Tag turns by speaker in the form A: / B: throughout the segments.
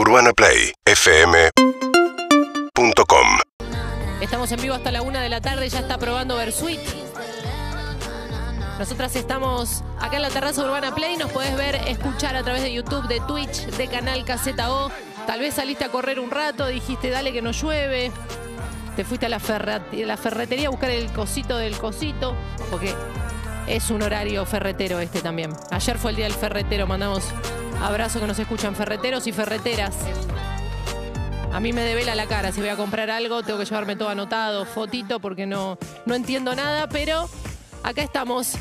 A: UrbanaPlayFM.com
B: Estamos en vivo hasta la una de la tarde, ya está probando Versuit. Nosotras estamos acá en la terraza Urbana Play, nos podés ver, escuchar a través de YouTube, de Twitch, de Canal Caseta O. Tal vez saliste a correr un rato, dijiste dale que no llueve. Te fuiste a la, la ferretería a buscar el cosito del cosito, porque es un horario ferretero este también. Ayer fue el día del ferretero, mandamos abrazo que nos escuchan ferreteros y ferreteras. A mí me devela la cara. Si voy a comprar algo, tengo que llevarme todo anotado, fotito, porque no, no entiendo nada. Pero acá estamos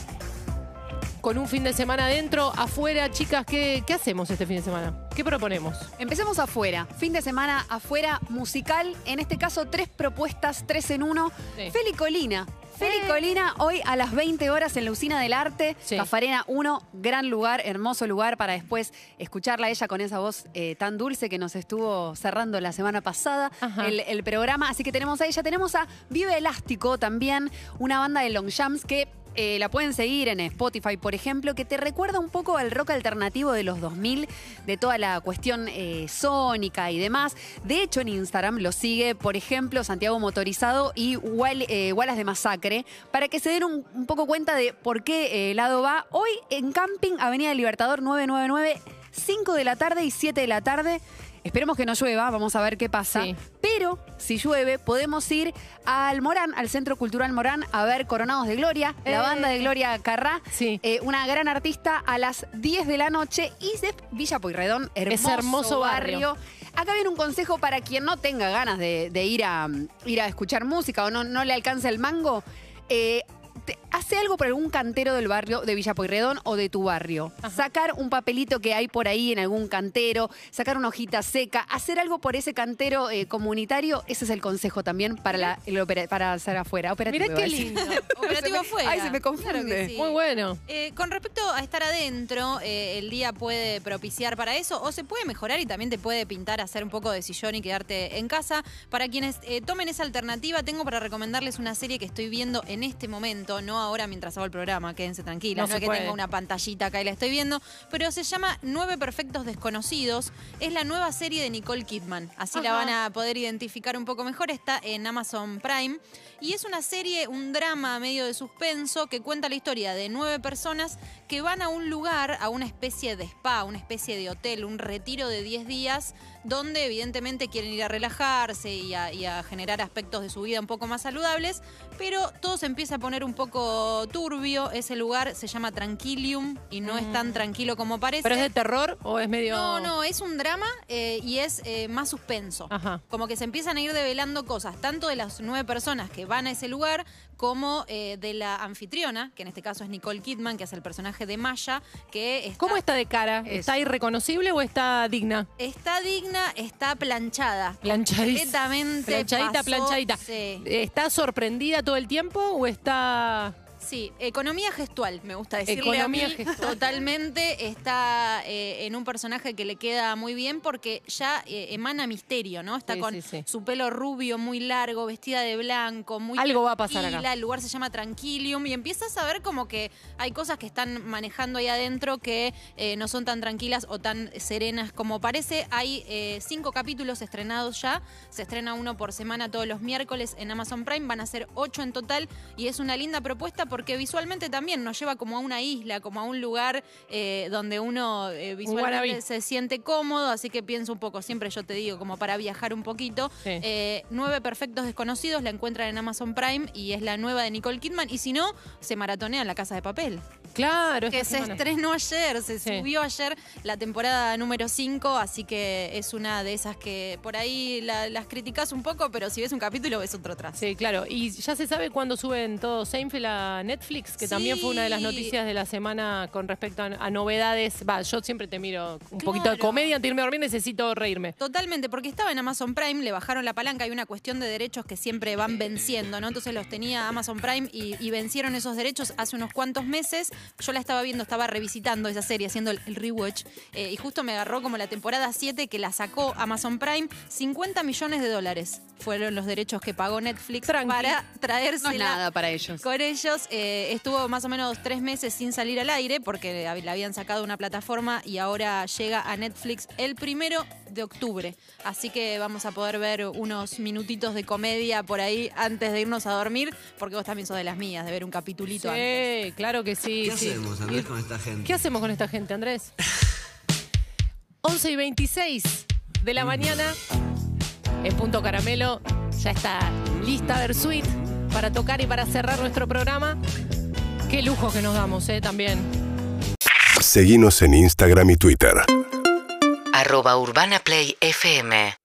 B: con un fin de semana adentro, afuera. Chicas, ¿qué, qué hacemos este fin de semana? ¿Qué proponemos?
C: Empecemos afuera. Fin de semana afuera, musical. En este caso, tres propuestas, tres en uno.
B: Sí.
C: Feli Colina. Feli Colina, hoy a las 20 horas en la Usina del Arte.
B: Sí.
C: Cafarena 1, gran lugar, hermoso lugar para después escucharla a ella con esa voz eh, tan dulce que nos estuvo cerrando la semana pasada el, el programa. Así que tenemos a ella. Tenemos a Vive Elástico también, una banda de long jams que eh, la pueden seguir en Spotify, por ejemplo, que te recuerda un poco al rock alternativo de los 2000, de toda la cuestión eh, sónica y demás. De hecho, en Instagram lo sigue, por ejemplo, Santiago Motorizado y eh, Wallace de Masacre, para que se den un, poco cuenta de por qué lado va. Hoy en Camping, Avenida Libertador 999, 5 de la tarde y 7 de la tarde. Esperemos que no llueva, vamos a ver qué pasa.
B: Sí.
C: Pero si llueve, podemos ir al Morán, al Centro Cultural Morán, a ver Coronados de Gloria,
B: Eh.
C: la banda de Gloria Carrá.
B: Sí.
C: eh, una gran artista a las 10 de la noche. Y de Villa Pueyrredón, hermoso,
B: hermoso barrio.
C: Acá viene un consejo para quien no tenga ganas de, de ir, a, ir a escuchar música o no, no le alcanza el mango. Eh, te- hace algo por algún cantero del barrio de Villa Pueyrredón o de tu barrio. Sacar un papelito que hay por ahí en algún cantero, sacar una hojita seca, hacer algo por ese cantero eh, comunitario, ese es el consejo también para, la, el opera- para hacer afuera. Operativo,
B: Mirá qué lindo.
D: Operativo
C: me-
D: afuera.
C: Ay, se me confunde.
D: Claro que sí.
B: Muy bueno.
D: Eh, con respecto a estar adentro, eh, el día puede propiciar para eso o se puede mejorar y también te puede pintar hacer un poco de sillón y quedarte en casa. Para quienes eh, tomen esa alternativa, tengo para recomendarles una serie que estoy viendo en este momento, no ahora mientras hago el programa, quédense tranquilas,
B: No
D: es que tengo una pantallita acá y la estoy viendo, pero se llama Nueve Perfectos Desconocidos. Es la nueva serie de Nicole Kidman, así la van a poder identificar un poco mejor. Está en Amazon Prime y es una serie, un drama medio de suspenso que cuenta la historia de nueve personas que van a un lugar, a una especie de spa, una especie de hotel, un retiro de 10 días, donde evidentemente quieren ir a relajarse y a, y a generar aspectos de su vida un poco más saludables, pero todo se empieza a poner un poco turbio. Ese lugar se llama Tranquilium y no es tan tranquilo como parece.
B: Mm. ¿Pero es de terror o es medio.?
D: No, no, es un drama eh, y es eh, más suspenso.
B: Ajá.
D: Como que se empiezan a ir develando cosas, tanto de las nueve personas que van a ese lugar, como eh, de la anfitriona, que en este caso es Nicole Kidman, que es el personaje de Maya, que está,
B: ¿Cómo está de cara?
C: Eso.
B: ¿Está irreconocible o está digna?
D: está digna, está planchada.
B: Planchadísima.
D: Completamente
B: Planchadita,
D: pasó-
B: planchadita.
D: Sí.
B: ¿Está sorprendida todo el tiempo o está.?
D: Sí, economía gestual, me gusta decirle
B: Economía
D: a mí.
B: gestual.
D: Totalmente está eh, en un personaje que le queda muy bien porque ya eh, emana misterio, ¿no? Está
B: Sí,
D: con
B: sí, sí.
D: su pelo rubio muy largo, vestida de blanco, muy
B: Algo va a pasar acá.
D: El lugar se llama Tranquilium y empiezas a ver como que hay cosas que están manejando ahí adentro que eh, no son tan tranquilas o tan serenas como parece. Hay eh, cinco capítulos estrenados ya. Se estrena uno por semana todos los miércoles en Amazon Prime. Van a ser ocho en total y es una linda propuesta porque visualmente también nos lleva como a una isla, como a un lugar eh, donde uno eh, visualmente se siente cómodo. Así que pienso un poco, siempre yo te digo, como para viajar un poquito.
B: Sí.
D: Eh, Nueve Perfectos Desconocidos la encuentran en Amazon Prime y es la nueva de Nicole Kidman. Y si no, se maratonea en La Casa de Papel.
B: Claro,
D: Que se
B: semana.
D: estrenó ayer, se
B: Sí.
D: subió ayer la temporada número 5, así que es una de esas que por ahí la- las criticas un poco, pero si ves un capítulo ves otro atrás.
B: Sí, claro. Y ya se sabe cuándo suben todo Seinfeld a Netflix, que también fue una de las noticias de la semana con respecto a, a novedades. Va, yo siempre te miro un poquito de comedia antes de irme a dormir, necesito reírme.
D: Totalmente, porque estaba en Amazon Prime, le bajaron la palanca, hay una cuestión de derechos que siempre van venciendo, ¿no? Entonces los tenía Amazon Prime y, y vencieron esos derechos hace unos cuantos meses. Yo la estaba viendo, estaba revisitando esa serie, haciendo el, el rewatch, eh, y justo me agarró como la temporada 7 que la sacó Amazon Prime, 50 millones de dólares fueron los derechos que pagó Netflix
C: Tranqui.
D: para traérsela
C: No es nada para ellos.
D: con ellos. eh, estuvo más o menos tres meses sin salir al aire porque la habían sacado de una plataforma y ahora llega a Netflix el primero de octubre. Así que vamos a poder ver unos minutitos de comedia por ahí antes de irnos a dormir, porque vos también sos de las mías, de ver un capitulito antes.
B: Sí, claro que sí.
A: ¿Qué
B: sí.
A: hacemos, Andrés, con esta gente?
B: ¿Qué hacemos con esta gente, Andrés? 11 y 26 de la mañana. En Punto Caramelo ya está lista Versuit para tocar y para cerrar nuestro programa. Qué lujo que nos damos, ¿eh? También.
E: Seguinos en Instagram y Twitter.
F: arroba urbanaplayfm